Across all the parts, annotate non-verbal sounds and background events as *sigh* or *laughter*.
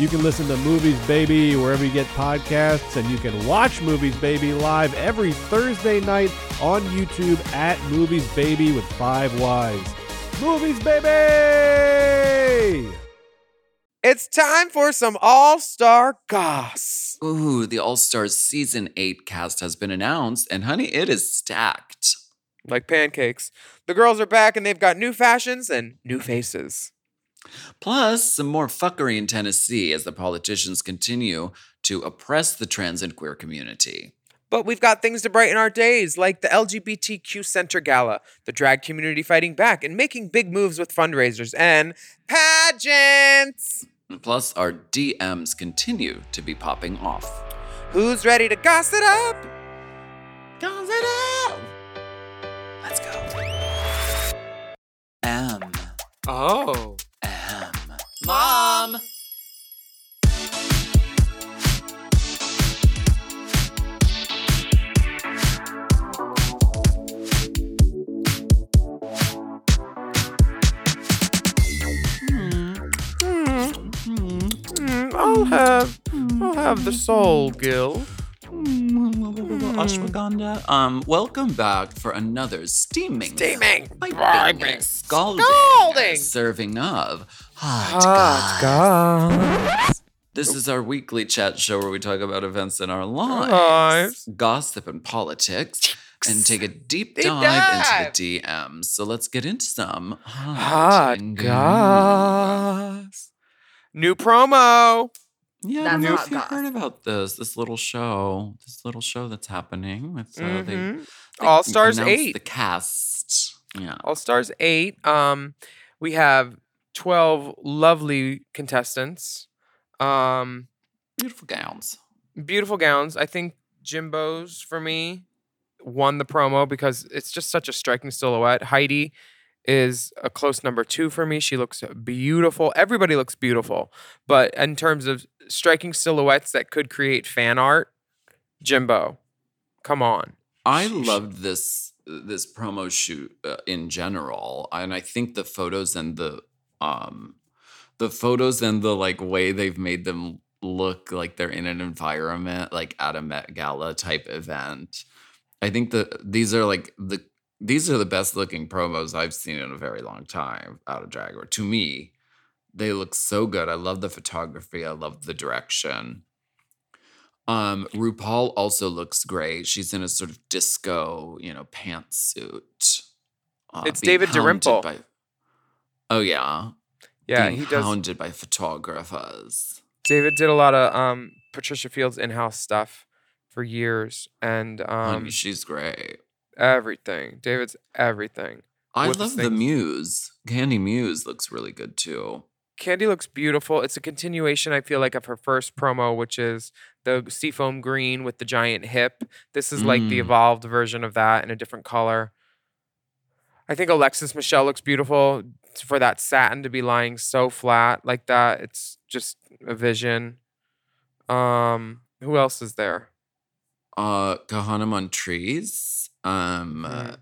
You can listen to Movies Baby wherever you get podcasts, and you can watch Movies Baby live every Thursday night on YouTube at Movies Baby with Five Wives. Movies Baby! It's time for some All Star Goss. Ooh, the All Stars Season 8 cast has been announced, and honey, it is stacked. Like pancakes. The girls are back and they've got new fashions and new faces. Plus, some more fuckery in Tennessee as the politicians continue to oppress the trans and queer community. But we've got things to brighten our days, like the LGBTQ Center Gala, the drag community fighting back and making big moves with fundraisers, and pageants! Plus, our DMs continue to be popping off. Who's ready to goss it up? Goss it up! Let's go. M. Oh. Soul, hmm. Gil. Hmm. Hmm. Ashwagandha. Um, welcome back for another steaming, Steaming, piping, scalding, Scalding. serving of hot, Hot goss. This is our weekly chat show where we talk about events in our lives, lives. gossip and politics, and take a deep, Deep dive, dive. into the DMs. So let's get into some hot, Hot and goss. New promo. Yeah, I don't know if you've heard about this, this little show, this little show that's happening with uh, they, Mhm. they All Stars 8. the cast. Yeah, All Stars 8. Um, we have 12 lovely contestants. Um, beautiful gowns. beautiful gowns. I think Jimbo's for me won the promo because it's just such a striking silhouette. Heidi is a close number two for me. She looks beautiful. Everybody looks beautiful. But in terms of striking silhouettes that could create fan art, Jimbo, come on. I loved this this promo shoot uh, in general, and I think the photos and the um the photos and the like way they've made them look like they're in an environment like at a Met Gala type event. I think that these are like the these are the best looking promos I've seen in a very long time out of Drag Jaguar. To me, they look so good. I love the photography. I love the direction. Um, RuPaul also looks great. She's in a sort of disco, you know, pantsuit. Uh, It's David Dalrymple. by- oh yeah, Yeah, being he does. hounded by photographers. David did a lot of um, Patricia Fields in-house stuff for years, and um, Honey, she's great. everything. David's everything. I love the. Muse. Candy Muse looks really good too. Candy looks beautiful. It's a continuation, I feel like, of her first promo, which is the seafoam green with the giant hip. This is like the Mm. evolved version of that in a different color. I think Alexis Michelle looks beautiful for that satin to be lying so flat like that. It's just a vision. Um, who else is there? Uh, Kahanna Montrese. Um, Mhm.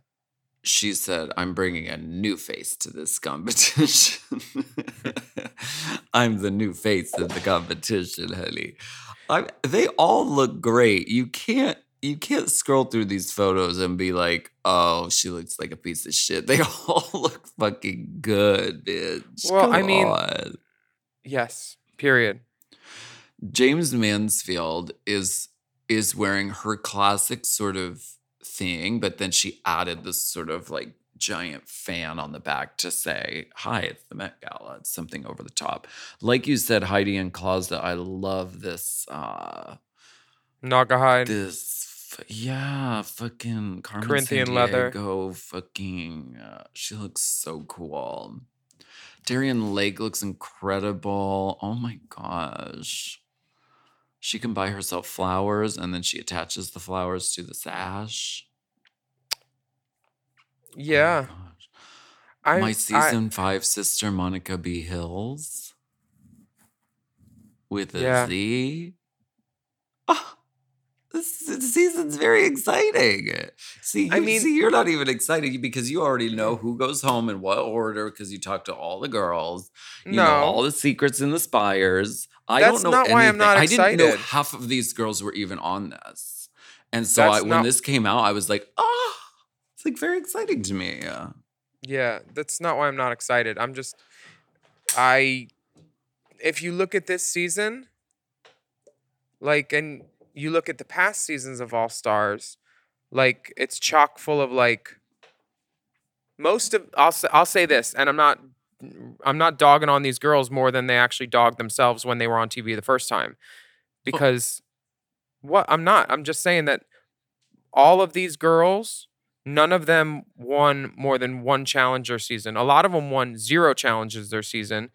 She said, "I'm bringing a new face to this competition. *laughs* I'm the new face of the competition, honey. I, they all look great. You can't." You can't scroll through these photos and be like, "Oh, she looks like a piece of shit." *laughs* They all look fucking good, bitch. Well, I Come mean- on. Yes. Period. Jaymes Mansfield is is wearing her classic sort of thing, but then she added this sort of like giant fan on the back to say, "Hi, it's the Met Gala." It's something over the top. Like you said, Heidi N Closet. I love this. uh Naugahyde. This, yeah, fucking Carmen Corinthian leather. Go Fucking, uh, she looks so cool. Darienne Lake looks incredible. Oh my gosh. She can buy herself flowers and then she attaches the flowers to the sash. Oh my Yeah. gosh. I, My I- season five sister, Monica B. Hillz, with a Z. Yeah. Ah, this, this season's very exciting. See, I mean- see, you're not even excited because you already know who goes home in what order because you talk to all the girls. You know all the secrets and the spires. I That's don't know not why I'm anything. not I didn't know half of these girls were even on this, and so I, when not- this came out, I was like, it's like very exciting to me. Yeah. Yeah, that's not why I'm not excited. I'm just I if you look at this season like and you look at the past seasons of All Stars, like it's chock full of like most of I'll say, I'll say this and I'm not I'm not dogging on these girls more than they actually dogged themselves when they were on TV the first time. Because what I'm not. I'm just saying that all of these girls none of them won more than one challenger season. A lot of them won zero challenges their season.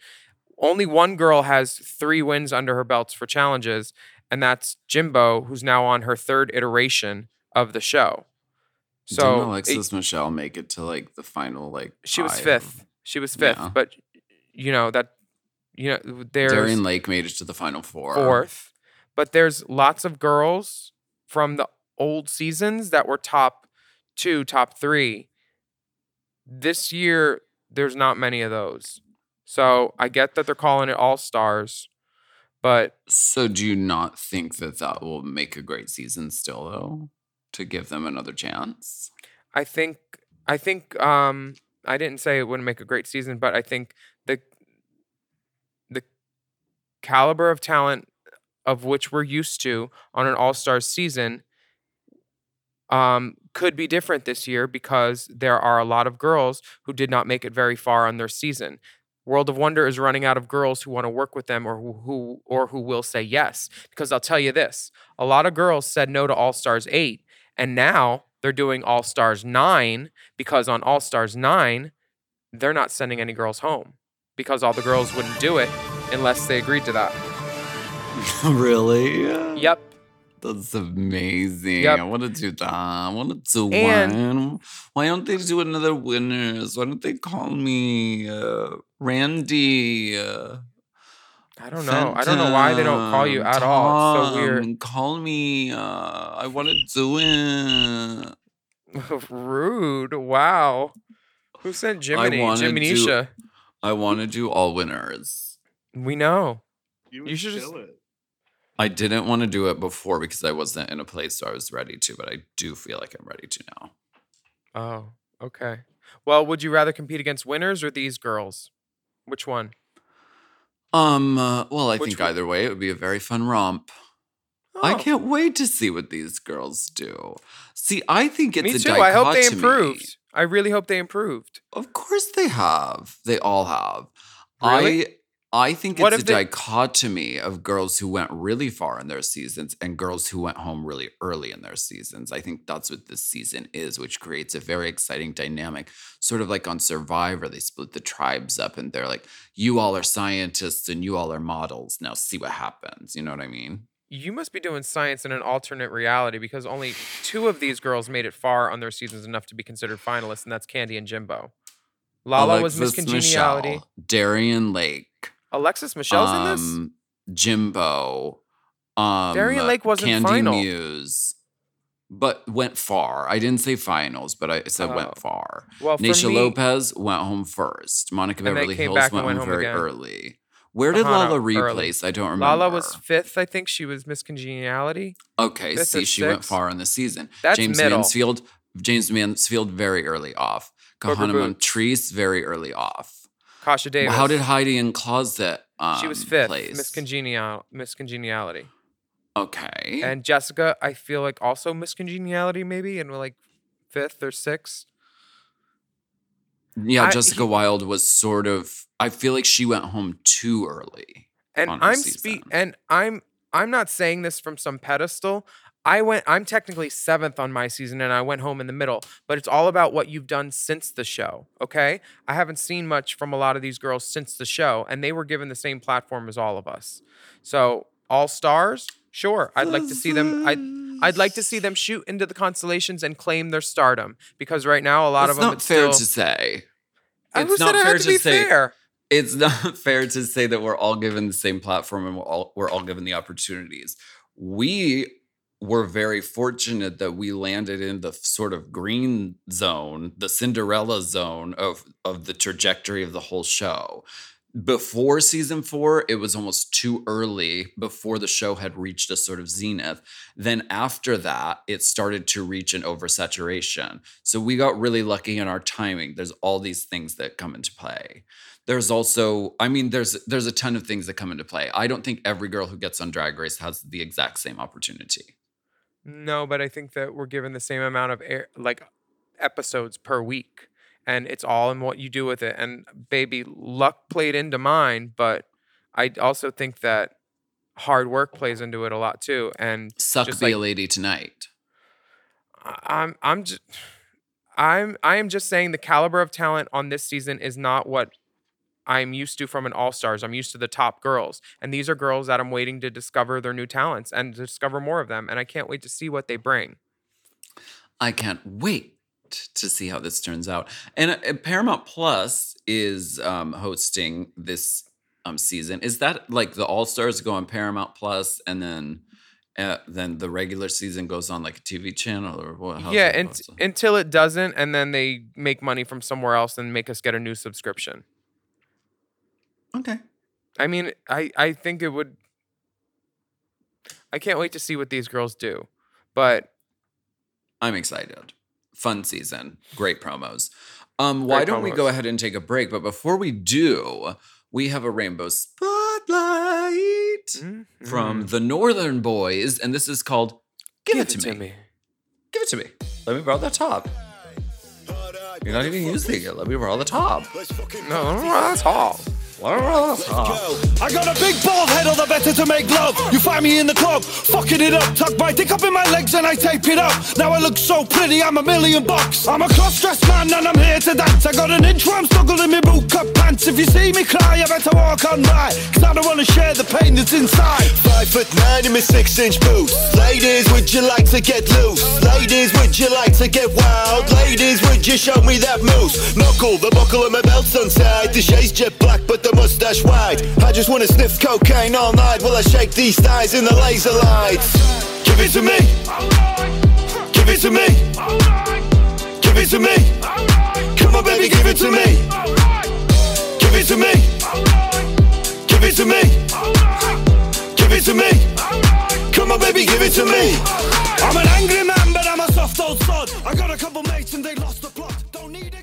Only one girl has three wins under her belts for challenges, and that's Jimbo, who's now on her third iteration of the show. So Didn't it- Alexis Michelle make it to like the final like she was fifth. She was fifth, Yeah. but you know that you know there's Darienne Lake made it to the final four. fourth, but there's lots of girls from the old seasons that were top two, top three. This year, there's not many of those. So I get that they're calling it All Stars, but So do you not think that that will make a great season still though? To give them another chance? I think I think um I didn't say it wouldn't make a great season, but I think the the caliber of talent of which we're used to on an all-stars season um could be different this year because there are a lot of girls who did not make it very far on their season. World of Wonder is running out of girls who want to work with them or who, who or who will say yes. Because I'll tell you this, a lot of girls said no to All Stars 8 and now they're doing All Stars 9 because on All Stars 9, they're not sending any girls home because all the girls wouldn't do it unless they agreed to that. *laughs* really? Yep. That's amazing. Yep. I want to do that. I want to do And- one. Why don't they do another winners? Why don't they call me uh, Randy? Uh, I don't know. I don't know why they don't call you Phantom, at all. It's so weird. Tom, Call me. Uh, I want to do it. *laughs* Rude. Wow. Who sent Jiminy? wanna Jiminy do- Isha. I want to do all winners. We know. You, You would should just- it. I didn't want to do it before because I wasn't in a place so I was ready to, but I do feel like I'm ready to now. Oh, okay. Well, would you rather compete against winners or these girls? Which one? Um, uh, well, I Which think one? either way, it would be a very fun romp. I Oh, can't wait to see what these girls do. See, I think it's Me a too. I hope they improved. I really hope they improved. Of course they have. They all have. Really? I I think What it's a they- dichotomy of girls who went really far in their seasons and girls who went home really early in their seasons. I think that's what this season is, which creates a very exciting dynamic. Sort of like on Survivor, they split the tribes up and they're like, you all are scientists and you all are models. Now see what happens. You know what I mean? You must be doing science in an alternate reality because only two of these girls made it far on their seasons enough to be considered finalists, and that's Candy and Jimbo. Lala was Miss Congeniality. Michelle, Darienne Lake. Alexis Michelle's in this. um, Jimbo, um, Darienne Lake wasn't Candy final. Muse, but went far. I didn't say finals, but I said Oh. went far. Well, for Naysha me, Lopez went home first. Monica Beverly Hillz went, went home very again. early. Where did Bahana, Lala early. replace? I don't remember. Lala was fifth. I think she was Miss Congeniality. okay. fifth See, she went far in the season. That's Jaymes middle. Mansfield. Jaymes Mansfield very early off. Kahanna. Montrese very early off. Kasha Davis. How did Heidi N Closet um, she was fifth? place? Miss Congenial, Miss Congeniality, Okay. and Jessica. I feel like also Miss Congeniality, maybe, and like fifth or sixth. Yeah, I- Jessica he- Wild was sort of. I feel like she went home too early. and I'm spe- and I'm I'm not saying this from some pedestal. I went I'm technically 7th on my season and I went home in the middle, but it's all about what you've done since the show, okay? I haven't seen much from a lot of these girls since the show and they were given the same platform as all of us. So, all stars? Sure. I'd like to see them I'd I'd like to see them shoot into the constellations and claim their stardom because right now a lot it's of them not it's fair still, to say. Uh, It's not fair to to be say. fair? It's *laughs* not fair to say that we're all given the same platform and we're all we're all given the opportunities. We were very fortunate that we landed in the sort of green zone, the Cinderella zone of of the trajectory of the whole show. Before season four, it was almost too early before the show had reached a sort of zenith. Then after that, it started to reach an oversaturation. So we got really lucky in our timing. There's all these things that come into play. There's also, I mean, there's there's a ton of things that come into play. I don't think every girl who gets on Drag Race has the exact same opportunity. No, but I think that we're given the same amount of air, like episodes per week, and it's all in what you do with it. And baby, luck played into mine, but I also think that hard work plays into it a lot too. And Suck Just be like- a lady tonight. I'm, I'm just, *sighs* I'm, I am just saying the caliber of talent on this season is not what I'm used to from an All Stars. I'm used to the top girls, and these are girls that I'm waiting to discover their new talents and discover more of them. And I can't wait to see what they bring. I can't wait to see how this turns out. And uh, Paramount Plus is um, hosting this um, season. Is that like the All Stars go on Paramount Plus, and then uh, then the regular season goes on like a TV channel or what? how's yeah, and, until it doesn't, and then they make money from somewhere else and make us get a new subscription. Okay. I mean, I I think it would. I can't wait to see what these girls do, but I'm excited. Fun season. Great promos. Um, why Great don't we go ahead and take a break? But before we do, we have a rainbow spotlight from Mhm. the Northern Boys, and this is called Give, It, to, me. Give it to me. Let me borrow the top. You're not even using it. Let me borrow the top. No, that's all. Let me borrow the top. I got a big bald head, all the better to make love. You find me in the club, fucking it up. Tuck my dick up in my legs and I tape it up. Now I look so pretty, I'm a million bucks. I'm a cross-dressed man and I'm here to dance. I got an inch I'm snuggled in my boot pants. If you see me cry, you better walk on by. Cause I don't wanna share the pain that's inside. Five foot nine in my six inch boots. Ladies, would you like to get loose? Ladies, would you like to get wild? Ladies, would you show me that moose? Knuckle, the buckle of my belt's untied. The shade's jet black, but the mustache white. I just wanna sniff cocaine all night while I shake these thighs in the laser lights. Give it to me. Give it to me. Give it to me. Come on, baby, give it to me. Give it to me. Give it to me. Give it to me. Come on, baby, give it to me. I'm an angry man, but I'm a soft old sod. I got a couple mates and they lost the plot. Don't need a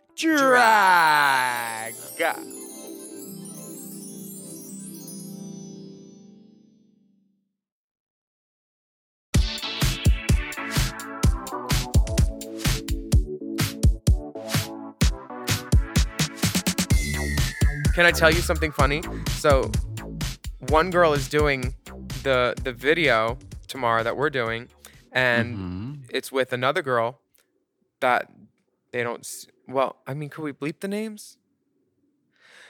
drag. Can I tell you something funny? So, one girl is doing the the video tomorrow that we're doing, and Mhm. it's with another girl that they don't. s- Well, I mean, could we bleep the names?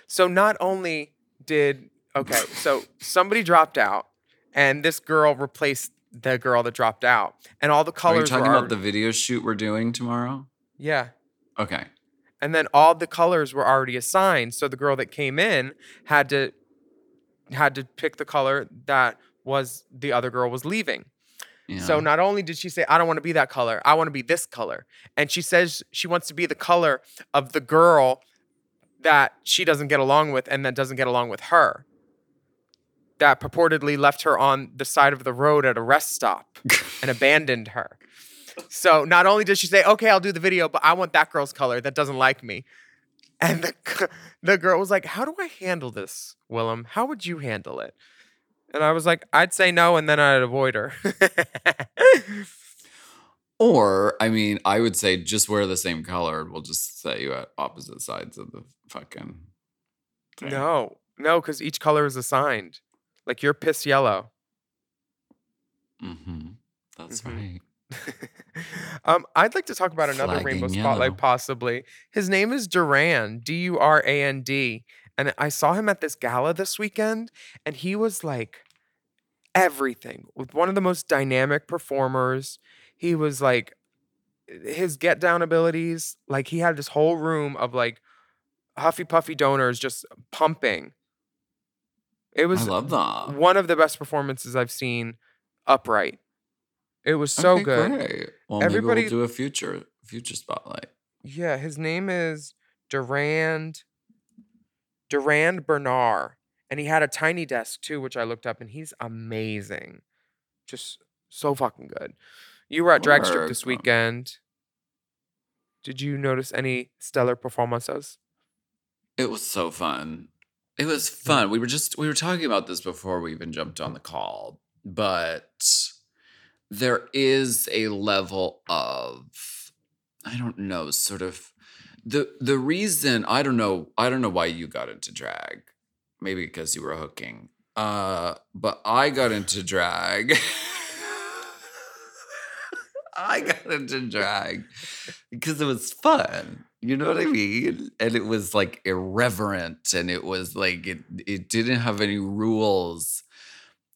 So not only did okay, so *laughs* somebody dropped out, and this girl replaced the girl that dropped out, and all the colors. Are you talking were about the video shoot we're doing tomorrow? yeah, Okay. and then all the colors were already assigned. So the girl that came in had to had to pick the color that was the other girl was leaving. Yeah. So not only did she say, I don't want to be that color, I want to be this color. And she says she wants to be the color of the girl that she doesn't get along with and that doesn't get along with her. That purportedly left her on the side of the road at a rest stop and *laughs* abandoned her. So not only does she say, okay, I'll do the video, but I want that girl's color that doesn't like me. And the, *laughs* the girl was like, how do I handle this, Willam? How would you handle it? And I was like, I'd say no, and then I'd avoid her. *laughs* Or, I mean, I would say just wear the same color. We'll just set you at opposite sides of the fucking. thing. no, no, because each color is assigned. Like you're piss yellow. Mm-hmm. That's Mhm. right. *laughs* um, I'd like to talk about another Rainbow Spotlight, yellow. possibly. His name is Duran, D U R A N D. And I saw him at this gala this weekend, and he was like everything with one of the most dynamic performers. He was like his get down abilities, like he had this whole room of like huffy puffy donors just pumping. It I was love that. one of the best performances I've seen upright. It was so Okay, good. Great. Well, Everybody- maybe we'll do a future future spotlight. Yeah, his name is Durand Durand Bernarr. And he had a tiny desk too, which I looked up, and he's amazing. Just so fucking good. You were at Drag Strip this weekend. Did you notice any stellar performances? It was so fun. It was mm. fun. We were just we were talking about this before we even jumped on the call, but there is a level of I don't know, sort of the the reason I don't know I don't know why you got into drag. Maybe because you were hooking. Uh but I got into drag. *laughs* I got into drag because it was fun. You know what I mean? And it was like irreverent and it was like it it didn't have any rules.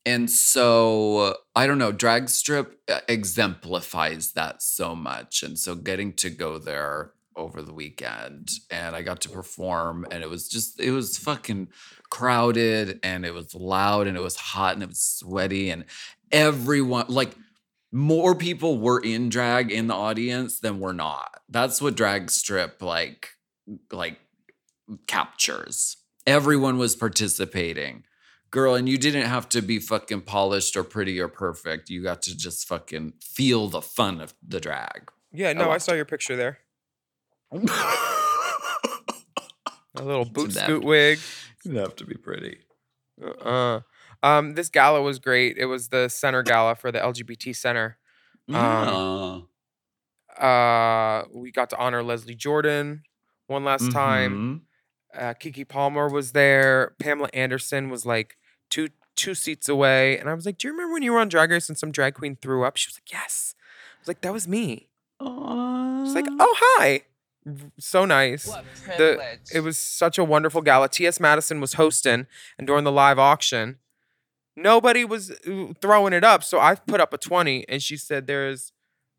And so I don't know, drag strip uh, exemplifies that so much. And so getting to go there over the weekend and I got to perform and it was just it was fucking crowded and it was loud and it was hot and it was sweaty and everyone like more people were in drag in the audience than were not. That's what drag strip like like captures. Everyone was participating. Girl, and you didn't have to be fucking polished or pretty or perfect. You got to just fucking feel the fun of the drag. Yeah, no, I loved saw your picture there. A little boot scoot wig. Didn't have to be pretty. Uh, um, this gala was great. It was the center gala for the LGBT Center. Yeah. Uh, we got to honor Leslie Jordan one last time. Mhm. Uh, Keke Palmer was there. Pamela Anderson was like two two seats away, and I was like, "Do you remember when you were on Drag Race and some drag queen threw up?" She was like, "Yes." I was like, "That was me." She's like, "Oh hi." V- So nice. The, it was such a wonderful gala. T.S. Madison was hosting, and during the live auction, nobody was uh, throwing it up. So I put up a 20, and she said, There's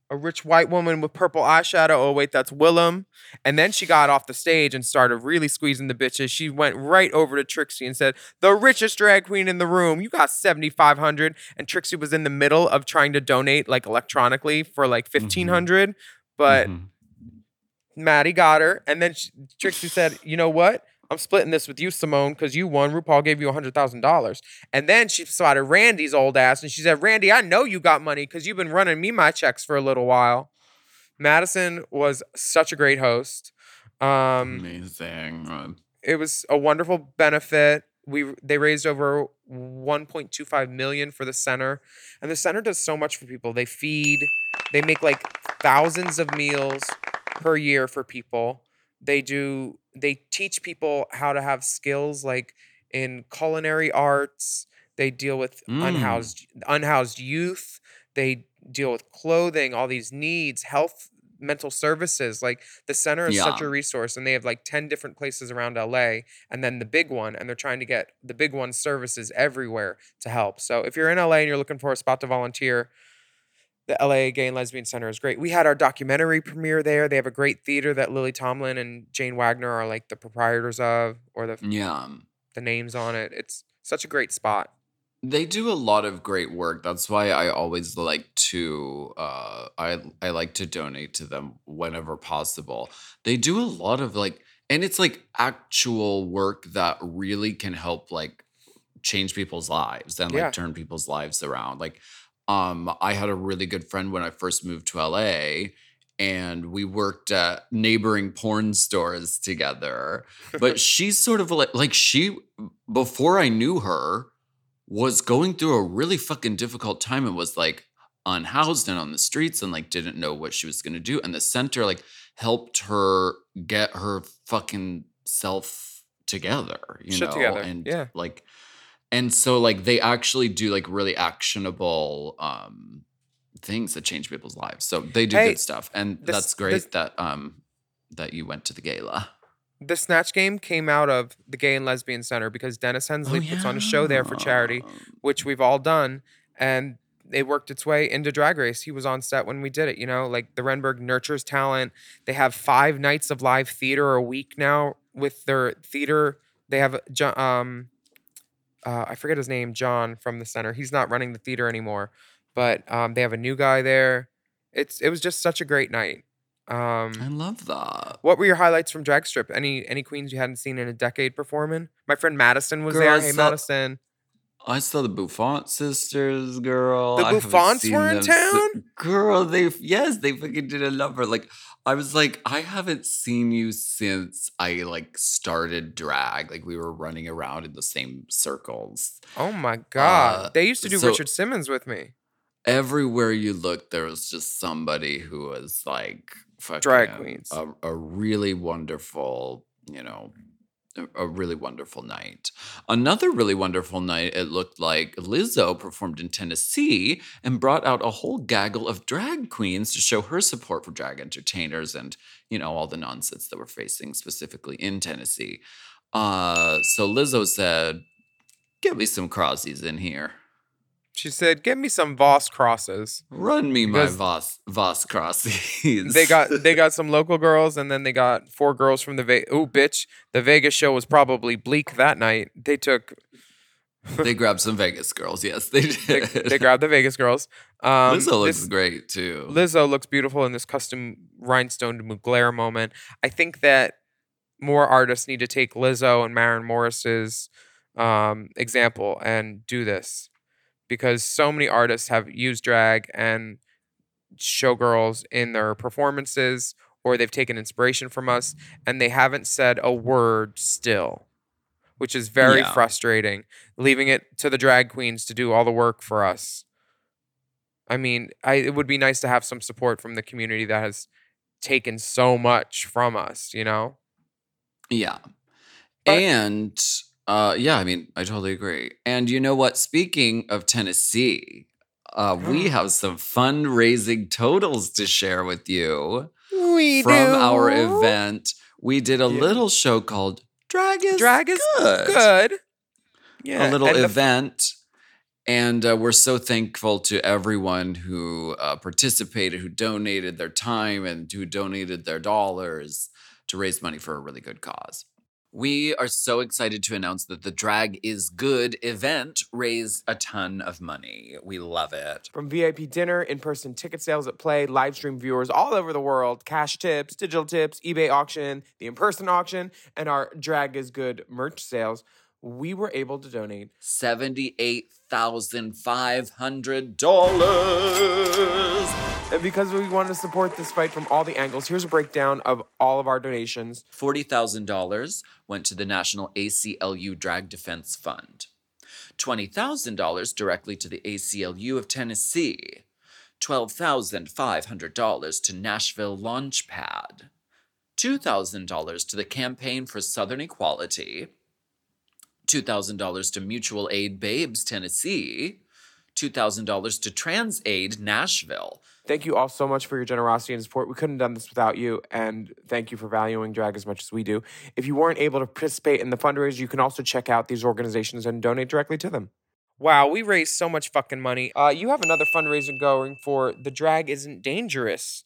a rich white woman with purple eyeshadow. Oh, wait, that's Willam. And then she got off the stage and started really squeezing the bitches. She went right over to Trixie and said, The richest drag queen in the room. You got 7,500. And Trixie was in the middle of trying to donate like electronically for like 1,500. But Mhm. Maddie got her, and then she, Trixie said, "You know what? I'm splitting this with you, Simone, because you won. RuPaul gave you hundred thousand dollars." And then she spotted Randy's old ass, and she said, "Randy, I know you got money because you've been running me my checks for a little while." Madison was such a great host. Um, Amazing. It was a wonderful benefit. We they raised over 1.25 million for the center, and the center does so much for people. They feed, they make like thousands of meals per year for people. They do they teach people how to have skills like in culinary arts. They deal with Mm. unhoused unhoused youth. They deal with clothing, all these needs, health, mental services. Like the center is such a resource, and they have like ten different places around LA, and then the big one, and they're trying to get the big one services everywhere to help. So if you're in LA and you're looking for a spot to volunteer, the LA Gay and Lesbian Center is great. We had our documentary premiere there. They have a great theater that Lily Tomlin and Jane Wagner are like the proprietors of, or the yeah. the names on it. It's such a great spot. They do a lot of great work. That's why I always like to uh I I like to donate to them whenever possible. They do a lot of like and it's like actual work that really can help like change people's lives and like Yeah. turn people's lives around. Like um I had a really good friend when I first moved to LA and we worked at neighboring porn stores together. But *laughs* she's sort of like like she before I knew her was going through a really fucking difficult time and was like unhoused and on the streets and like didn't know what she was going to do and the center like helped her get her fucking self together you Shit know together, and yeah. like and so like they actually do like really actionable um things that change people's lives so they do Hey, good stuff and this- that's great this- that um that you went to the gala The Snatch Game came out of the Gay and Lesbian Center because Dennis Hensley Oh, puts on a show there for charity, which we've all done, and it worked its way into Drag Race. He was on set when we did it. You know, like the Renberg nurtures talent. They have five nights of live theater a week now with their theater. They have um, uh, I forget his name, John from the center. He's not running the theater anymore, but um, they have a new guy there. It's it was just such a great night. Um, i love that what were your highlights from Drag Strip? Any any queens you hadn't seen in a decade performing? My friend Madison was Girl, there. Hey Madison. I saw the Buffon sisters, girl. The Buffons were in them si- town? girl, they yes, they fucking did a number. Like I was like, I haven't seen you since I like started drag. Like we were running around in the same circles. Oh my god. Uh, they used to do so- Richard Simmons with me. Everywhere you looked, there was just somebody who was like fucking Drag queens. A, a really wonderful, you know, a, really wonderful night. Another really wonderful night, it looked like Lizzo performed in Tennessee and brought out a whole gaggle of drag queens to show her support for drag entertainers and, you know, all the nonsense that we're facing specifically in Tennessee. Uh, so Lizzo said, Get me some crossies in here. She said, "Give me some Voss crosses." Run me my Because- Voss Voss crossies. They got they *laughs* got some local girls, and then they got four girls from the Ve- oh bitch. The Vegas show was probably bleak that night. They took *laughs* they grabbed some Vegas girls. Yes, they they, did. they grabbed the Vegas girls. Um, Lizzo looks this- great too. Lizzo looks beautiful in this custom rhinestone Mugler moment. I think that more artists need to take Lizzo and Maren Morris's um, example and do this because so many artists have used drag and showgirls in their performances or they've taken inspiration from us and they haven't said a word still which is very Yeah. frustrating leaving it to the drag queens to do all the work for us I mean, I it would be nice to have some support from the community that has taken so much from us, you know? Yeah. But- and uh yeah, I mean, I totally agree. And you know what? Speaking of Tennessee, uh we have some fundraising totals to share with you We from our event. We did a Yeah. little show called Drag is Drag is Good. good. Yeah. a little and the- event. and uh, we're so thankful to everyone who uh, participated, who donated their time and who donated their dollars to raise money for a really good cause. We are so excited to announce that the Drag is Good event raised a ton of money. We love it. From VIP dinner, in person ticket sales at play, live stream viewers all over the world, cash tips, digital tips, eBay auction, the in person auction, and our Drag is Good merch sales, we were able to donate $78,500. And because we want to support this fight from all the angles, here's a breakdown of all of our donations. $40,000 went to the National ACLU Drag Defense Fund. $20,000 directly to the ACLU of Tennessee. $12,500 to Nashville Launchpad. $2,000 to the Campaign for Southern Equality. $2,000 to Mutual Aid Babes Tennessee. $2,000 to Trans Aid Nashville. Thank you all so much for your generosity and support. We couldn't have done this without you, and thank you for valuing drag as much as we do. If you weren't able to participate in the fundraiser, you can also check out these organizations and donate directly to them. Wow, we raised so much fucking money. Uh, you have another fundraiser going for The Drag Isn't Dangerous.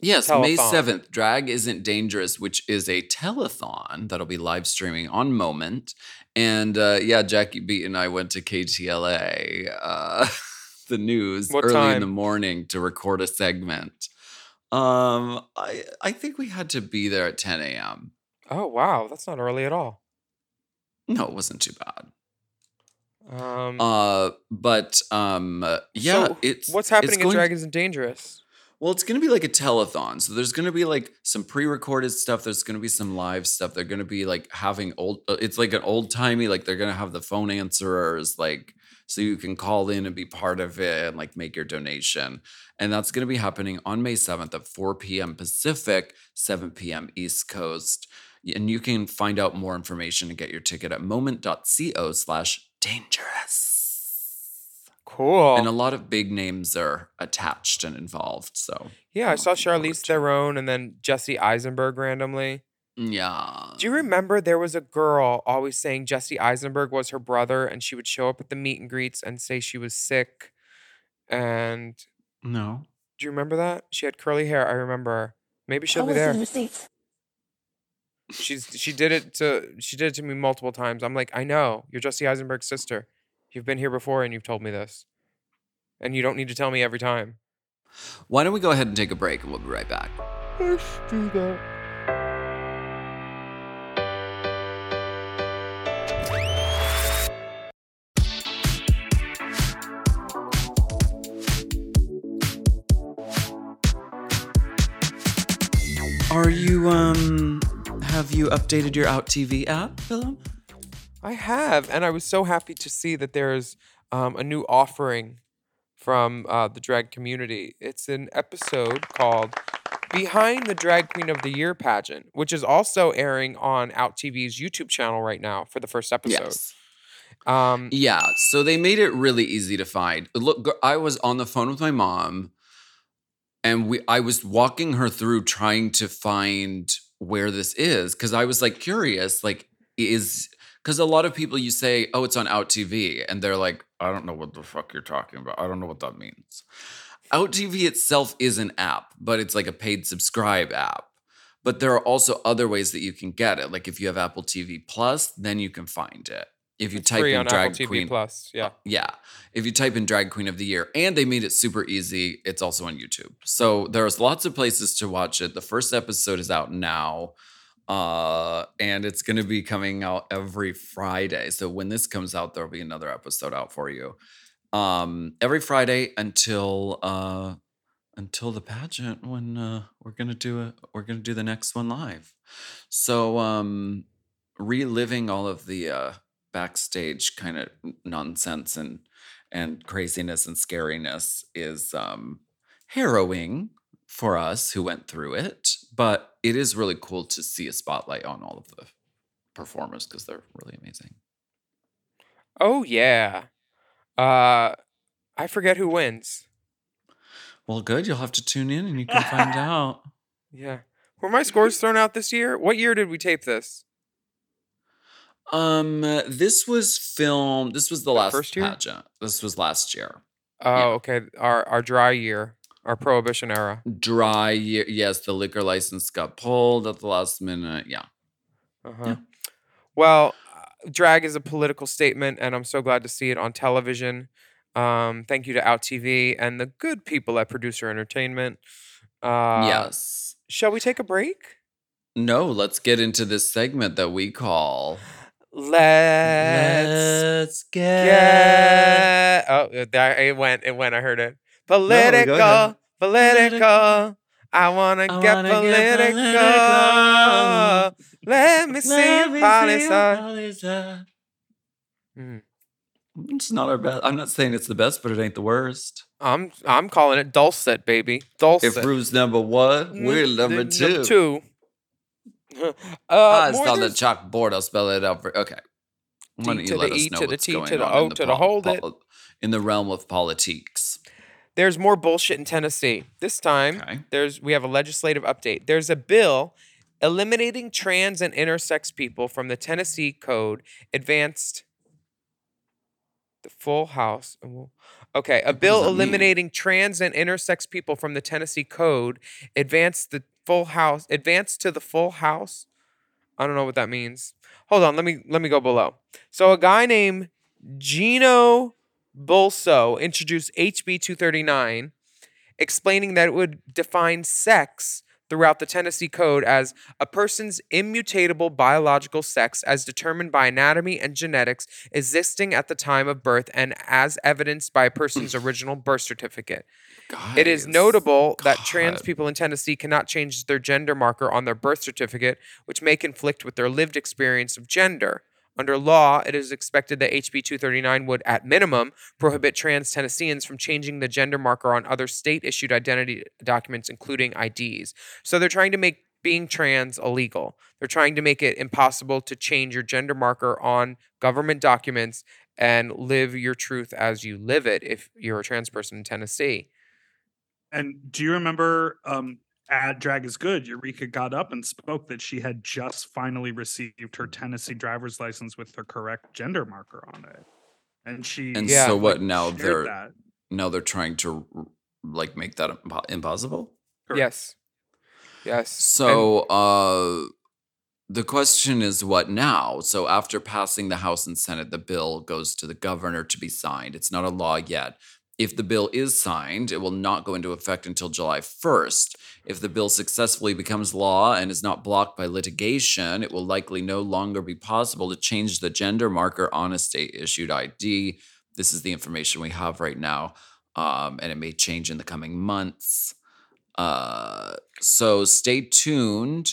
Yes, May 7th, Drag Isn't Dangerous, which is a telethon that'll be live streaming on Moment. And uh, yeah, Jackie Beat and I went to KTLA, uh, *laughs* the news, What early in the morning to record a segment. Um, I I think we had to be there at 10 a.m. Oh, wow, that's not early at all. No, it wasn't too bad. Um, Uh, but um, yeah, so it's what's it's happening in going- Drag Isn't Dangerous? Well, it's going to be like a telethon. So there's going to be like some pre-recorded stuff. There's going to be some live stuff. They're going to be like having old. uh, It's like an old timey. Like they're going to have the phone answerers, like so you can call in and be part of it and like make your donation. And that's going to be happening on May 7th at 4 p.m. Pacific, 7 p.m. East Coast. And you can find out more information and get your ticket at moment.co slash dangerous. Cool. And a lot of big names are attached and involved. So yeah, I saw Charlize. Theron and then Jesse Eisenberg randomly. Yeah. Do you remember there was a girl always saying Jesse Eisenberg was her brother and she would show up at the meet and greets and say she was sick? And No. do you remember that? She had curly hair. I remember. Maybe she'll be Policy there. receipts. She's she did it to she did it to me multiple times. I'm like, I know. You're Jesse Eisenberg's sister. You've been here before and you've told me this. And you don't need to tell me every time. Why don't we go ahead and take a break and we'll be right back. Let's do that. Are you um have you updated your Out TV app, Philip? I have, and I was so happy to see that there's um, a new offering from uh, the drag community. It's an episode called "Behind the Drag Queen of the Year" pageant, which is also airing on Out TV's YouTube channel right now for the first episode. Yes. Um, Yeah, so they made it really easy to find. Look, I was on the phone with my mom and we I was walking her through trying to find where this is cuz I was like curious like is because a lot of people you say, oh, it's on Out TV, and they're like, I don't know what the fuck you're talking about. I don't know what that means. Out TV itself is an app, but it's like a paid subscribe app. But there are also other ways that you can get it. Like if you have Apple TV Plus, then you can find it. If you It's type in drag Apple TV queen, Plus. Yeah. Uh, yeah. If you type in drag queen of the year, and they made it super easy, it's also on YouTube. So there's lots of places to watch it. The first episode is out now. Uh, and it's gonna be coming out every Friday. So when this comes out, there'll be another episode out for you. Um, every Friday until uh until the pageant when uh we're gonna do a we're gonna do the next one live. So um reliving all of the uh backstage kind of nonsense and and craziness and scariness is um harrowing for us who went through it but it is really cool to see a spotlight on all of the performers because they're really amazing Oh yeah. Uh, I forget who wins. well good you'll have to tune in and you can find *laughs* out Yeah. Were my scores thrown out this year? What year did we tape this? um uh, this was filmed this was the last first year? pageant this was last year Oh, Yeah. okay. Our our dry year, our prohibition era. dry year yes the liquor license got pulled at the last minute yeah Uh-huh. Yeah. Well, uh, drag is a political statement, and I'm so glad to see it on television. Um, thank you to Out TV and the good people at Producer Entertainment. Uh, yes Shall we take a break? no let's get into this segment that we call Let's get get. Oh, uh, there it went. It went. I heard it. Political, ahead. political. I wanna I get wanna get political. political. Let me see Let your me body see your side. body side. Mm. It's not our best. I'm not saying it's the best, but it ain't the worst. I'm I'm calling it dulcet, baby. Dulcet. If Rue's number one, we're Mm, number the- two. two. *laughs* uh, Ah, it's more on the chalkboard. I'll spell it out for. Okay. Why don't you let us know what's going on in the to the pol- hold it. pol- in the realm of politics? There's more bullshit in Tennessee. This time, Okay. there's we have a legislative update. There's a bill eliminating trans and intersex people from the Tennessee Code advanced the full house. Okay, a bill that mean? eliminating trans and intersex people from the Tennessee Code advanced the full house advanced to the full house. I don't know what that means. Hold on, let me let me go below. So a guy named Gino Bulso introduced HB 239 explaining that it would define sex throughout the Tennessee Code as a person's immutable biological sex as determined by anatomy and genetics existing at the time of birth and as evidenced by a person's *clears throat* original birth certificate. It is Guys, notable that trans people in Tennessee cannot change their gender marker on their birth certificate, which may conflict with their lived experience of gender. Under law, it is expected that HB 239 would, at minimum, prohibit trans Tennesseans from changing the gender marker on other state issued identity documents, including IDs. So they're trying to make being trans illegal. They're trying to make it impossible to change your gender marker on government documents and live your truth as you live it if you're a trans person in Tennessee. And do you remember um, at Drag is Good, Eureka got up and spoke that she had just finally received her Tennessee driver's license with the correct gender marker on it. And she And Yeah. so like, what now? They're that. now they're trying to like make that impo- impossible. Correct. Yes. Yes. And- So uh the question is what now? So after passing the House and Senate, the bill goes to the governor to be signed. It's not a law yet. If the bill is signed, it will not go into effect until July 1st. If the bill successfully becomes law and is not blocked by litigation, it will likely no longer be possible to change the gender marker on a state issued ID. This is the information we have right now, um, and it may change in the coming months. Uh, so stay tuned.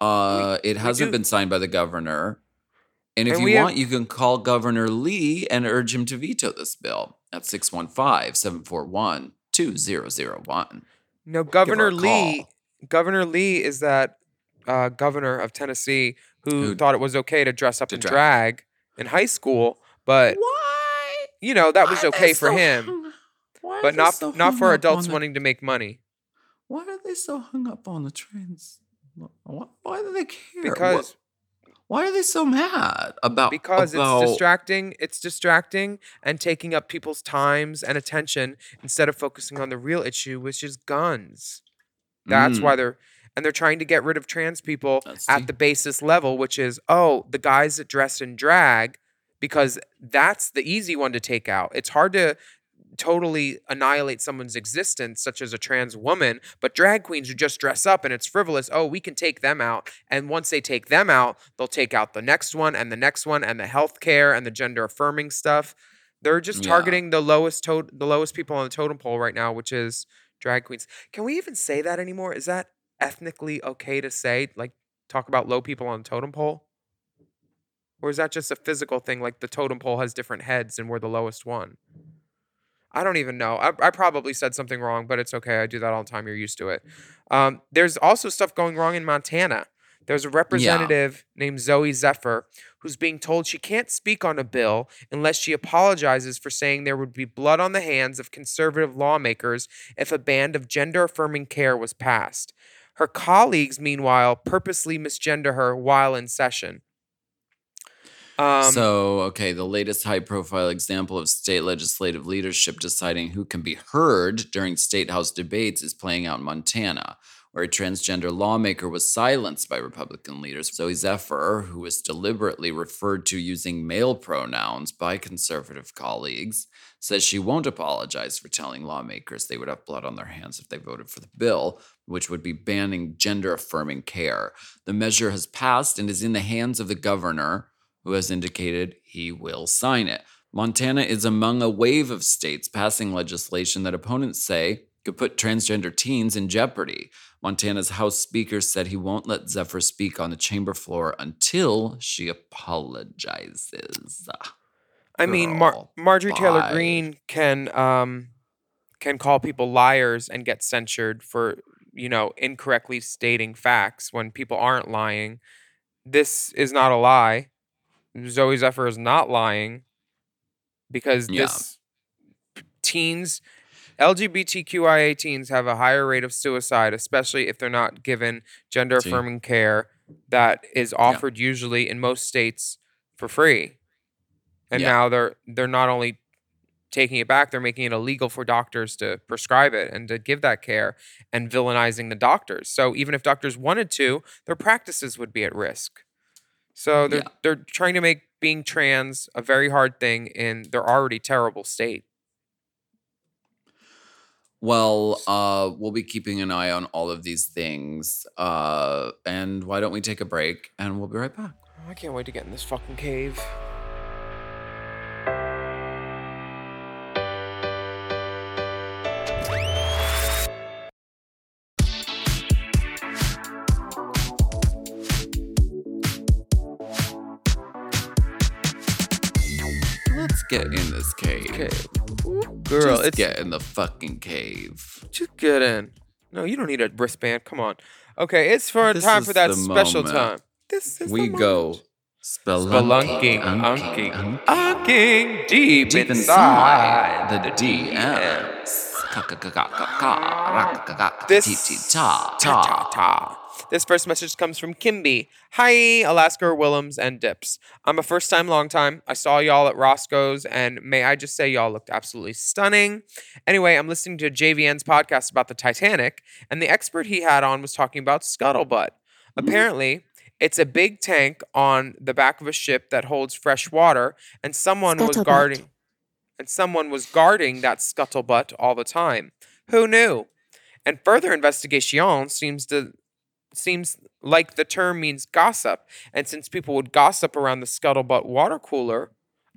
Uh, it hasn't been signed by the governor. And if And you we have- want, you can call Governor Lee and urge him to veto this bill at 615 741 2001. No, Governor Lee. call. Governor Lee is that uh, governor of Tennessee who, Who- thought it was okay to dress up to in drag. drag in high school, but Why? you know that was Why are okay for so him, hung- why are but not so not for adults on the- wanting to make money. Why are they so hung up on the trans? Why, why do they care? What- Because Why are they so mad about because about, it's distracting it's distracting and taking up people's times and attention instead of focusing on the real issue which is guns. That's Mm. why they're and they're trying to get rid of trans people at the- the basis level which is oh the guys that dress in drag because that's the easy one to take out. It's hard to totally annihilate someone's existence such as a trans woman but drag queens who just dress up and it's frivolous oh we can take them out. And once they take them out they'll take out the next one and the next one and the health care and the gender affirming stuff. They're just Yeah. targeting the lowest to- the lowest people on the totem pole right now which is drag queens. Can we even say that anymore? Is that ethnically okay to say like talk about low people on the totem pole? Or is that just a physical thing like the totem pole has different heads and we're the lowest one I don't even know. I, I probably said something wrong, but it's okay. I do that all the time. You're used to it. Um, there's also stuff going wrong in Montana. There's a representative named Zooey Zephyr who's being told she can't speak on a bill unless she apologizes for saying there would be blood on the hands of conservative lawmakers if a ban of gender affirming care was passed. Her colleagues, meanwhile, purposely misgender her while in session. Um, so, okay, the latest high profile example of state legislative leadership deciding who can be heard during state house debates is playing out in Montana, where a transgender lawmaker was silenced by Republican leaders. Zooey Zephyr, who was deliberately referred to using male pronouns by conservative colleagues, says she won't apologize for telling lawmakers they would have blood on their hands if they voted for the bill, which would be banning gender affirming care. The measure has passed and is in the hands of the governor who has indicated he will sign it. Montana is among a wave of states passing legislation that opponents say could put transgender teens in jeopardy. Montana's House Speaker said he won't let Zephyr speak on the chamber floor until she apologizes. I mean, Mar- Girl, Marjorie Taylor bye. Greene can um can call people liars and get censured for you know incorrectly stating facts when people aren't lying. This is not a lie. Zooey Zephyr is not lying because Yeah. this teens LGBTQIA teens have a higher rate of suicide, especially if they're not given gender affirming care that is offered usually in most states for free. And Yeah. now they're they're not only taking it back, they're making it illegal for doctors to prescribe it and to give that care and villainizing the doctors. So even if doctors wanted to, their practices would be at risk. So they're Yeah. they're trying to make being trans a very hard thing in their already terrible state. Well, uh, we'll be keeping an eye on all of these things. Uh, and why don't we take a break and we'll be right back? I can't wait to get in this fucking cave. Get in this cave. Okay. Girl, Just it's get in the fucking cave. just get in. No, you don't need a wristband. Come on. Okay, it's for This time for that special moment. time. This is we go spelunking, unking, unking, unking deep, deep inside inside the DMs. This ta ta ta. This first message comes from Kimby. Hi, Alaska Willams and Dips. I'm a first time, long time. I saw y'all at Roscoe's, and may I just say, y'all looked absolutely stunning. Anyway, I'm listening to JVN's podcast about the Titanic, and the expert he had on was talking about scuttlebutt. Apparently, it's a big tank on the back of a ship that holds fresh water, and someone was guarding and someone was guarding that scuttlebutt all the time. Who knew? And further investigation seems to seems like the term means gossip. And since people would gossip around the scuttlebutt water cooler,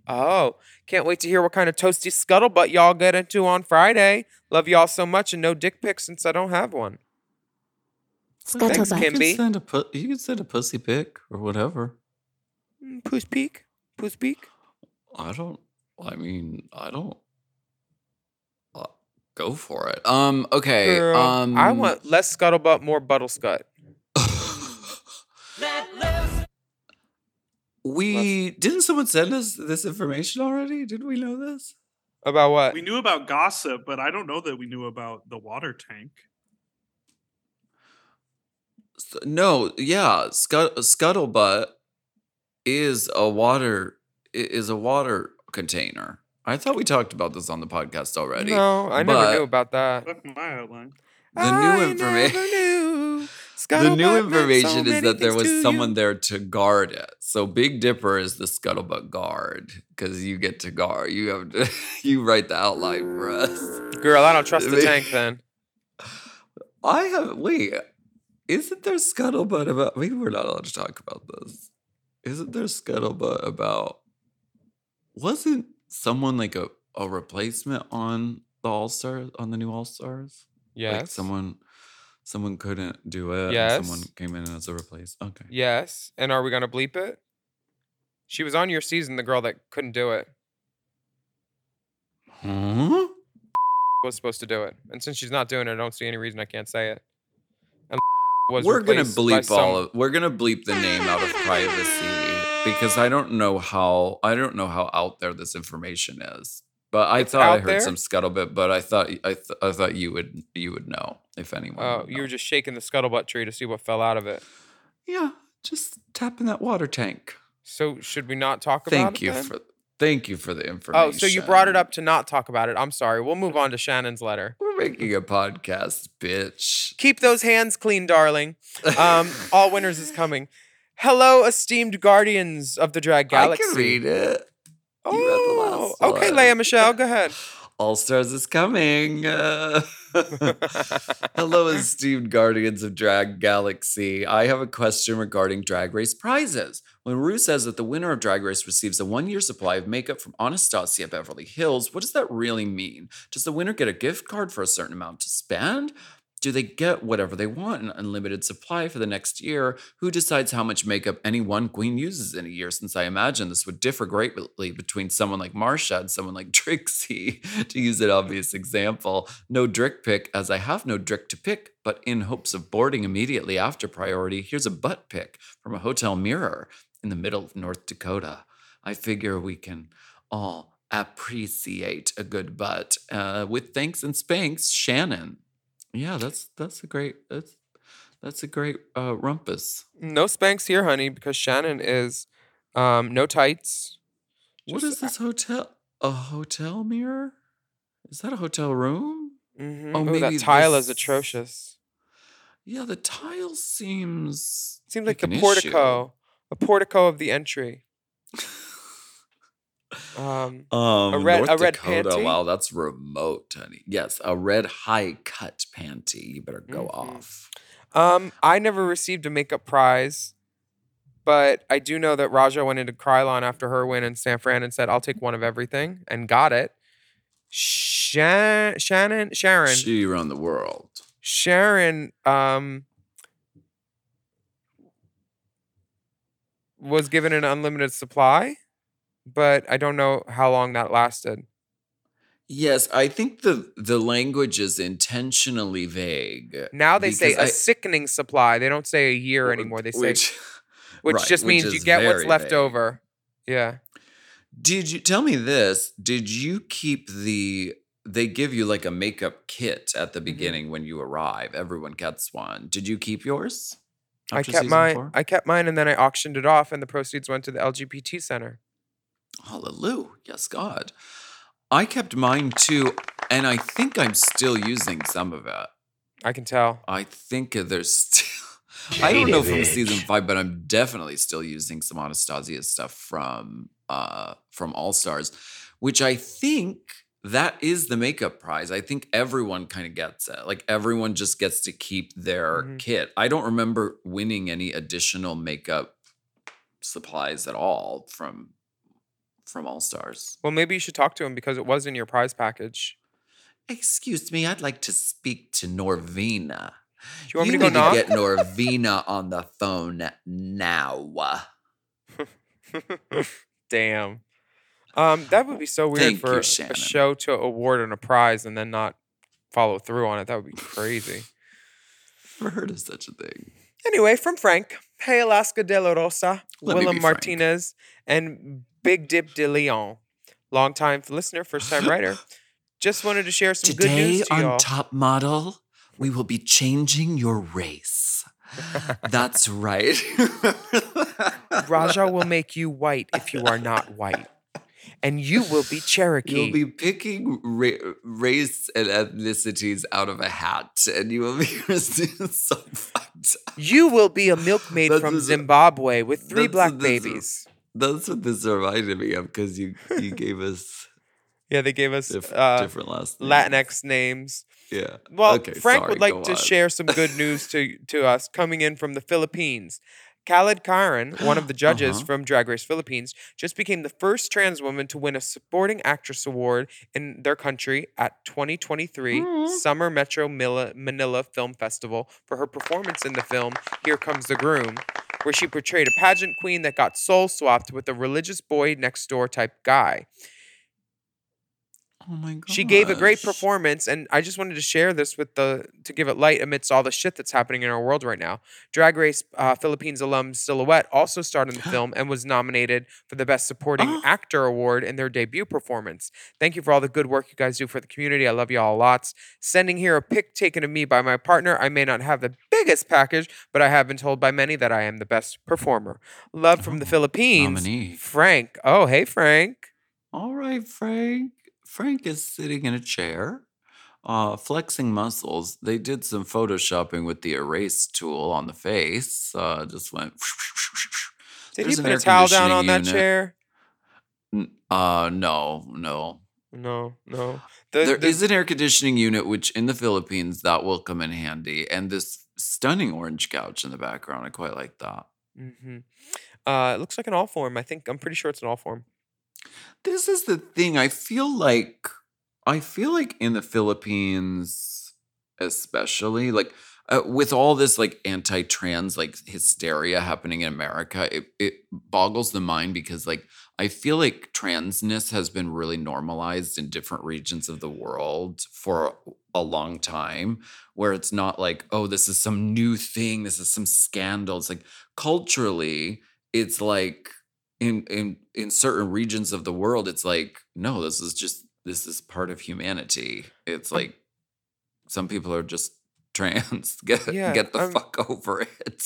oh, can't wait to hear what kind of toasty scuttlebutt y'all get into on Friday. Love y'all so much and no dick pics since I don't have one. Thanks, Scuttlebutt. Kim. You Kimby. can send a pu- you can send a pussy pic or whatever. Mm, Poos peek, poos peek. I don't. I mean, I don't. Uh, go for it. Um. Okay. Girl, um. I want less scuttlebutt, more buttle scut. We didn't someone send us this information already? Did we know this? About what? We knew about gossip, but I don't know that we knew about the water tank. S- No. Yeah. Scut- scuttlebutt is a water is a water container. I thought we talked about this on the podcast already. No, I never knew about that. Fuck my outline. The new information. *laughs* The new information is that there was someone there to guard it. So Big Dipper is the scuttlebutt guard because you get to guard. You have to. *laughs* You write the outline for us. Girl, I don't trust the tank then. *sighs* I have wait. Isn't there scuttlebutt about? Maybe we're not allowed to talk about this. Isn't there scuttlebutt about? Wasn't someone like a a replacement on the All Stars on the new All Stars? Yes. Like someone, someone couldn't do it. Yes. Someone came in and as a replace. Okay. Yes. And are we gonna bleep it? She was on your season, the girl that couldn't do it. Huh? Was supposed to do it. And since she's not doing it, I don't see any reason I can't say it. And was we're gonna bleep all some- of. We're gonna bleep the name out of privacy because I don't know how. I don't know how out there this information is. But I It's thought I heard there? some scuttlebutt. But I thought I, th- I thought you would you would know if anyone. Oh, you were just shaking the scuttlebutt tree to see what fell out of it. yeah, just tapping that water tank. So should we not talk about Thank it? you then? for thank you for the information. Oh, so you brought it up to not talk about it. I'm sorry. We'll move on to Shannon's letter. We're making a podcast, bitch. Keep those hands clean, darling. Um, *laughs* all winners is coming. Hello, esteemed guardians of the drag galaxy. I can read it. You read the Oh, okay, Lea Michele, go ahead. *laughs* All Stars is coming. Uh, *laughs* *laughs* hello, esteemed guardians of Drag Galaxy. I have a question regarding Drag Race prizes. When Rue says that the winner of Drag Race receives a one year supply of makeup from Anastasia Beverly Hills, what does that really mean? Does the winner get a gift card for a certain amount to spend? Do they get whatever they want, an unlimited supply for the next year? Who decides how much makeup any one queen uses in a year? Since I imagine this would differ greatly between someone like Marsha and someone like *laughs* Trixie, to use an obvious example. No Drick pick, as I have no Drick to pick, but in hopes of boarding immediately after priority, here's a butt pick from a hotel mirror in the middle of North Dakota. I figure we can all appreciate a good butt. Uh, with thanks and spanks, Shannon. Yeah, that's that's a great that's that's a great uh, rumpus. No spanks here, honey, because Shannon is um, no tights. What is this hotel? A hotel mirror? Is that a hotel room? Mhm. Oh, Ooh, maybe that tile is atrocious. Yeah, the tile seems Seems like, the issue. portico, the portico of the entry. Um, Um, red- North a red Dakota. panty? Wow, that's remote, honey. Yes, a red high cut panty. You better go Mhm. off. um, I never received a makeup prize, but I do know that Raja went into Kryolan after her win in San Fran and said, "I'll take one of everything," and got it. Shan- Shannon, Sharon, She run the world. Sharon um was given an unlimited supply, but I don't know how long that lasted. Yes, I think the the language is intentionally vague. Now they say a I- sickening supply. They don't say a year anymore. They say which, *laughs* which, right, just means which you get what's left vague. over. Yeah. Did you tell me this? Did you keep the they give you like a makeup kit at Mm-hmm. the beginning when you arrive. Everyone gets one. Did you keep yours? I kept mine four? I kept mine and then I auctioned it off and the proceeds went to the LGBT center. Hallelujah. Yes, God. I kept mine too, and I think I'm still using some of it. I can tell. I think there's still. *laughs* I don't know from season five, but I'm definitely still using some Anastasia stuff from uh from All Stars, which I think that is the makeup prize. I think everyone kind of gets it. Like everyone just gets to keep their Mhm. kit. I don't remember winning any additional makeup supplies at all from from All Stars. Well, maybe you should talk to him because it was in your prize package. Excuse me, I'd like to speak to Norvina. Do you want me to go need knock? get *laughs* Norvina on the phone now. *laughs* Damn. Um, that would be so weird Thank for you, a show to award an a prize and then not follow through on it. That would be crazy. Never heard of such a thing. Anyway, from Frank, hey Alaska De La Rosa, Let Willam Martinez, and Big Dip De Leon, longtime listener, first time *gasps* writer. Just wanted to share some good news to on y'all. Top Model, we will be changing your race. *laughs* That's right. *laughs* Raja will make you white if you are not white. And you will be Cherokee. You'll be picking ra- race and ethnicities out of a hat, and you will be so fucked up. You will be a milkmaid That's from Zimbabwe with three black what this is. babies. That's what this reminded me of because you you *laughs* gave us Yeah, they gave us diff- uh, different last names. Latinx names. Yeah. Well, Okay, Frank sorry, would like to on. share some good *laughs* news to, to us coming in from the Philippines. KaladKaren, one of the *gasps* judges Uh-huh. from Drag Race Philippines, just became the first trans woman to win a supporting actress award in their country at 2023 Summer Metro Manila Film Festival for her performance in the film Here Comes the Groom, where she portrayed a pageant queen that got soul swapped with a religious boy next door type guy. Oh my god. She gave a great performance, and I just wanted to share this with the to give it light amidst all the shit that's happening in our world right now. Drag Race uh, Philippines alum Silhouette also starred in the film and was nominated for the Best Supporting Actor award in their debut performance. Thank you for all the good work you guys do for the community. I love you all lots. Sending here a pic taken of me by my partner. I may not have the biggest package, but I have been told by many that I am the best performer. Love from the Philippines, nominee. Frank. Oh, hey Frank. All right, Frank. Frank is sitting in a chair, uh, flexing muscles. They did some photoshopping with the erase tool on the face. Uh, just went. *laughs* Did There's he put a towel down on conditioning that chair? Uh, no, no. No, no. The, There the- is an air conditioning unit, which in the Philippines that will come in handy, and this stunning orange couch in the background. I quite like that. Mhm. Uh, it looks like an all form. I think I'm pretty sure it's an all form. This is the thing. I feel like I feel like in the Philippines, especially like uh, with all this like anti-trans like hysteria happening in America, it, it boggles the mind because like I feel like transness has been really normalized in different regions of the world for a long time, where it's not like, oh, this is some new thing, this is some scandal. It's like culturally, it's like in in in certain regions of the world, it's like, no, this is just this is part of humanity. It's like some people are just *laughs* trans. Get Yeah, get the um, fuck over it.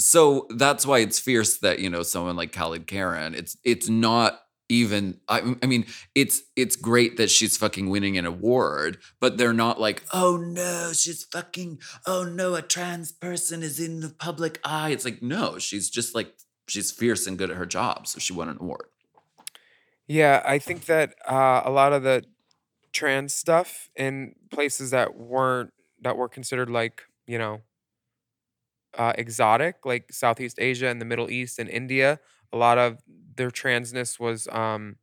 So that's why it's fierce that you know someone like KaladKaren. It's it's not even. I, I mean, it's it's great that she's fucking winning an award, but they're not like, oh no, she's fucking. Oh no, a trans person is in the public eye. It's like no, she's just like she's fierce and good at her job, so she won an award. Yeah, I think that uh, a lot of the trans stuff in places that weren't that were considered like you know uh, exotic, like Southeast Asia and the Middle East and India, a lot of their transness was um,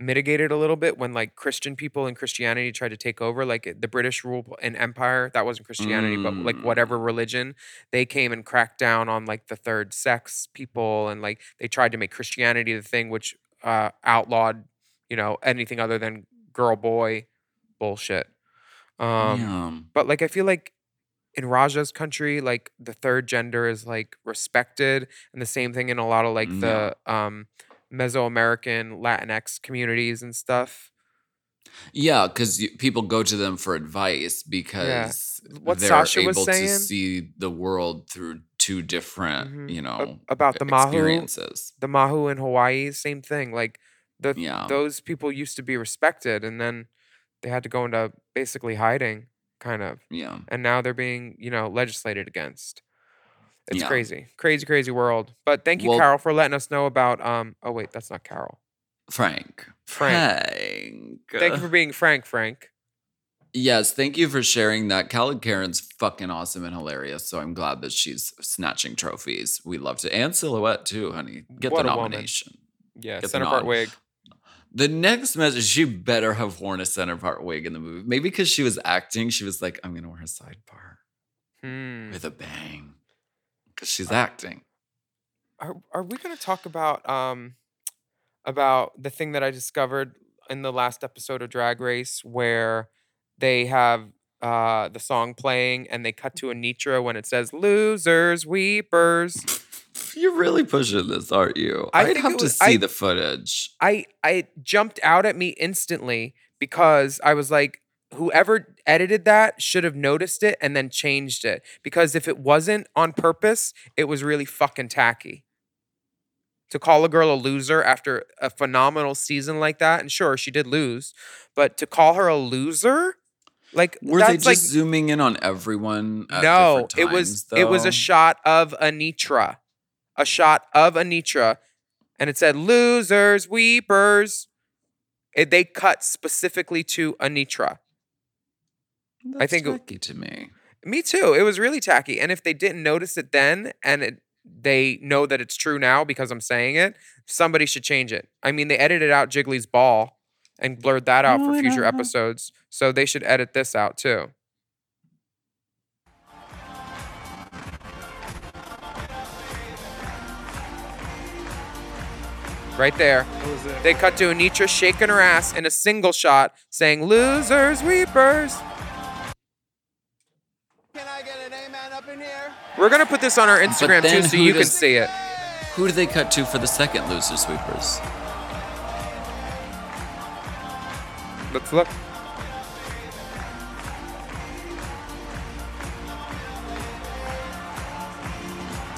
mitigated a little bit when like Christian people and Christianity tried to take over, like the British rule and empire. That wasn't Christianity, but like whatever religion, they came and cracked down on like the third sex people, and like they tried to make Christianity the thing which uh, outlawed, you know, anything other than girl boy bullshit. Um, yeah. but like I feel like in Raja's country, like the third gender is like respected, and the same thing in a lot of like the um Mesoamerican Latinx communities and stuff. Yeah, because people go to them for advice because What they're Sasha was able saying- to see the world through two different, Mhm. you A- know, about the Mahu, the Mahu in Hawaii, same thing. Like the Yeah. those people used to be respected, and then they had to go into basically hiding, kind of, Yeah, and now they're being you know legislated against. It's Yeah. crazy, crazy, crazy world. But thank you, Well- Carol, for letting us know about. Um. Oh wait, that's not Carol. Frank. Frank. Frank. Thank you for being frank, Frank. Yes, thank you for sharing that. KaladKaren's fucking awesome and hilarious. So I'm glad that she's snatching trophies. We love to. And Silhouette too, honey. Get What the woman. nomination. Yeah, Get center part wig. The next message, she better have worn a center part wig in the movie. Maybe because she was acting, she was like, I'm gonna wear a side part Hmm. with a bang. Because she's acting. Are are we going to talk about um about the thing that I discovered in the last episode of Drag Race where they have uh the song playing and they cut to Anetra when it says losers weepers. *laughs* You're really pushing this, aren't you? I I'd have it to see I- the footage. I I jumped out at me instantly because I was like whoever edited that should have noticed it and then changed it because if it wasn't on purpose, it was really fucking tacky. To call a girl a loser after a phenomenal season like that, and sure, she did lose, but to call her a loser, like Were they just like zooming in on everyone? At no, different it was times, it was a shot of Anetra, a shot of Anetra, and it said "losers, weepers." It, they cut specifically to Anetra. That's think it- tacky to me. Me too. It was really tacky, and if they didn't notice it then, and it, they know that it's true now because I'm saying it, somebody should change it. I mean, they edited out Jiggly's ball and blurred that out for future episodes, so they should edit this out too. Right there. What was it? They cut to Anetra shaking her ass in a single shot, saying, Losers, weepers. We're going to put this on our Instagram too so who you can see it. Who do they cut to for the second loser sweepers? Let's look.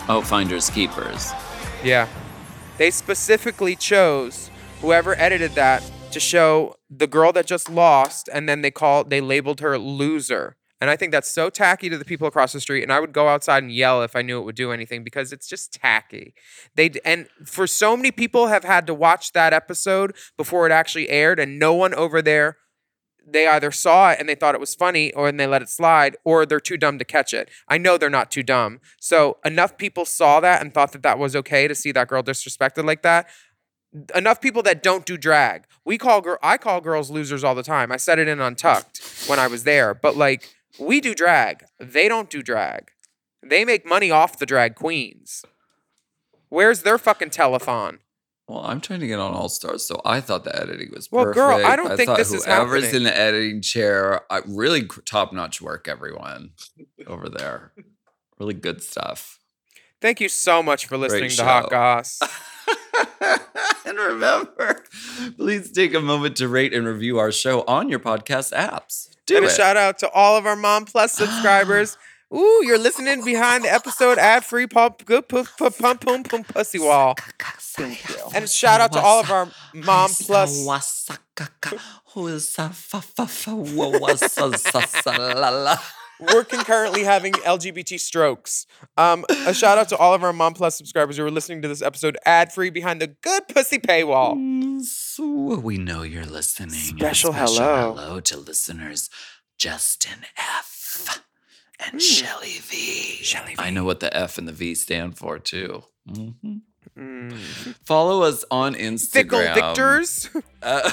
Oh, finders keepers. Yeah. They specifically chose whoever edited that to show the girl that just lost and then they called they labeled her loser. And I think that's so tacky to the people across the street and I would go outside and yell if I knew it would do anything because it's just tacky. They and for so many people have had to watch that episode before it actually aired and no one over there they either saw it and they thought it was funny or and they let it slide or they're too dumb to catch it. I know they're not too dumb. So enough people saw that and thought that that was okay to see that girl disrespected like that. Enough people that don't do drag. We call girl I call girls losers all the time. I said it in Untucked when I was there, but like we do drag. They don't do drag. They make money off the drag queens. Where's their fucking telethon? Well, I'm trying to get on All Stars, so I thought the editing was Well, perfect. girl, I don't think thought this is whoever's happening. in the editing chair. I, really top notch work, everyone over there. *laughs* Really good stuff. Thank you so much for listening Great to Hot. Goss. *laughs* *laughs* and remember, please take a moment to rate and review our show on your podcast apps. Do and it. a shout out to all of our Mom Plus *gasps* subscribers. Ooh, you're listening behind the episode ad free pump good pump pump pump pump pump pussy wall. And shout out to all of our Mom Plus. We're concurrently having LGBT strokes. Um, a shout out to all of our Mom Plus subscribers who are listening to this episode ad free behind the good pussy paywall. So we know you're listening. and a Special hello. hello to listeners Justin F. and Shelly V. Shelly I know what the F and the V stand for too. Mhm. Mm. Follow us on Instagram. Fickle victors. *laughs* Uh,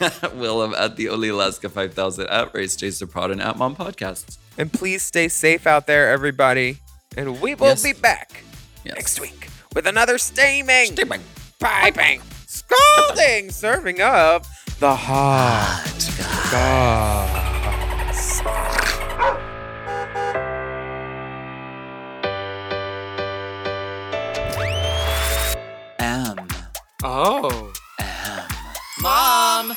*laughs* Willam at the Only Alaska 5000 at Race Chaser Pod and at Mom Podcasts. And please stay safe out there, everybody. And we will Yes. be back Yes. next week with another steaming, piping, scalding serving of the hot goss. M. Oh. M. Mom!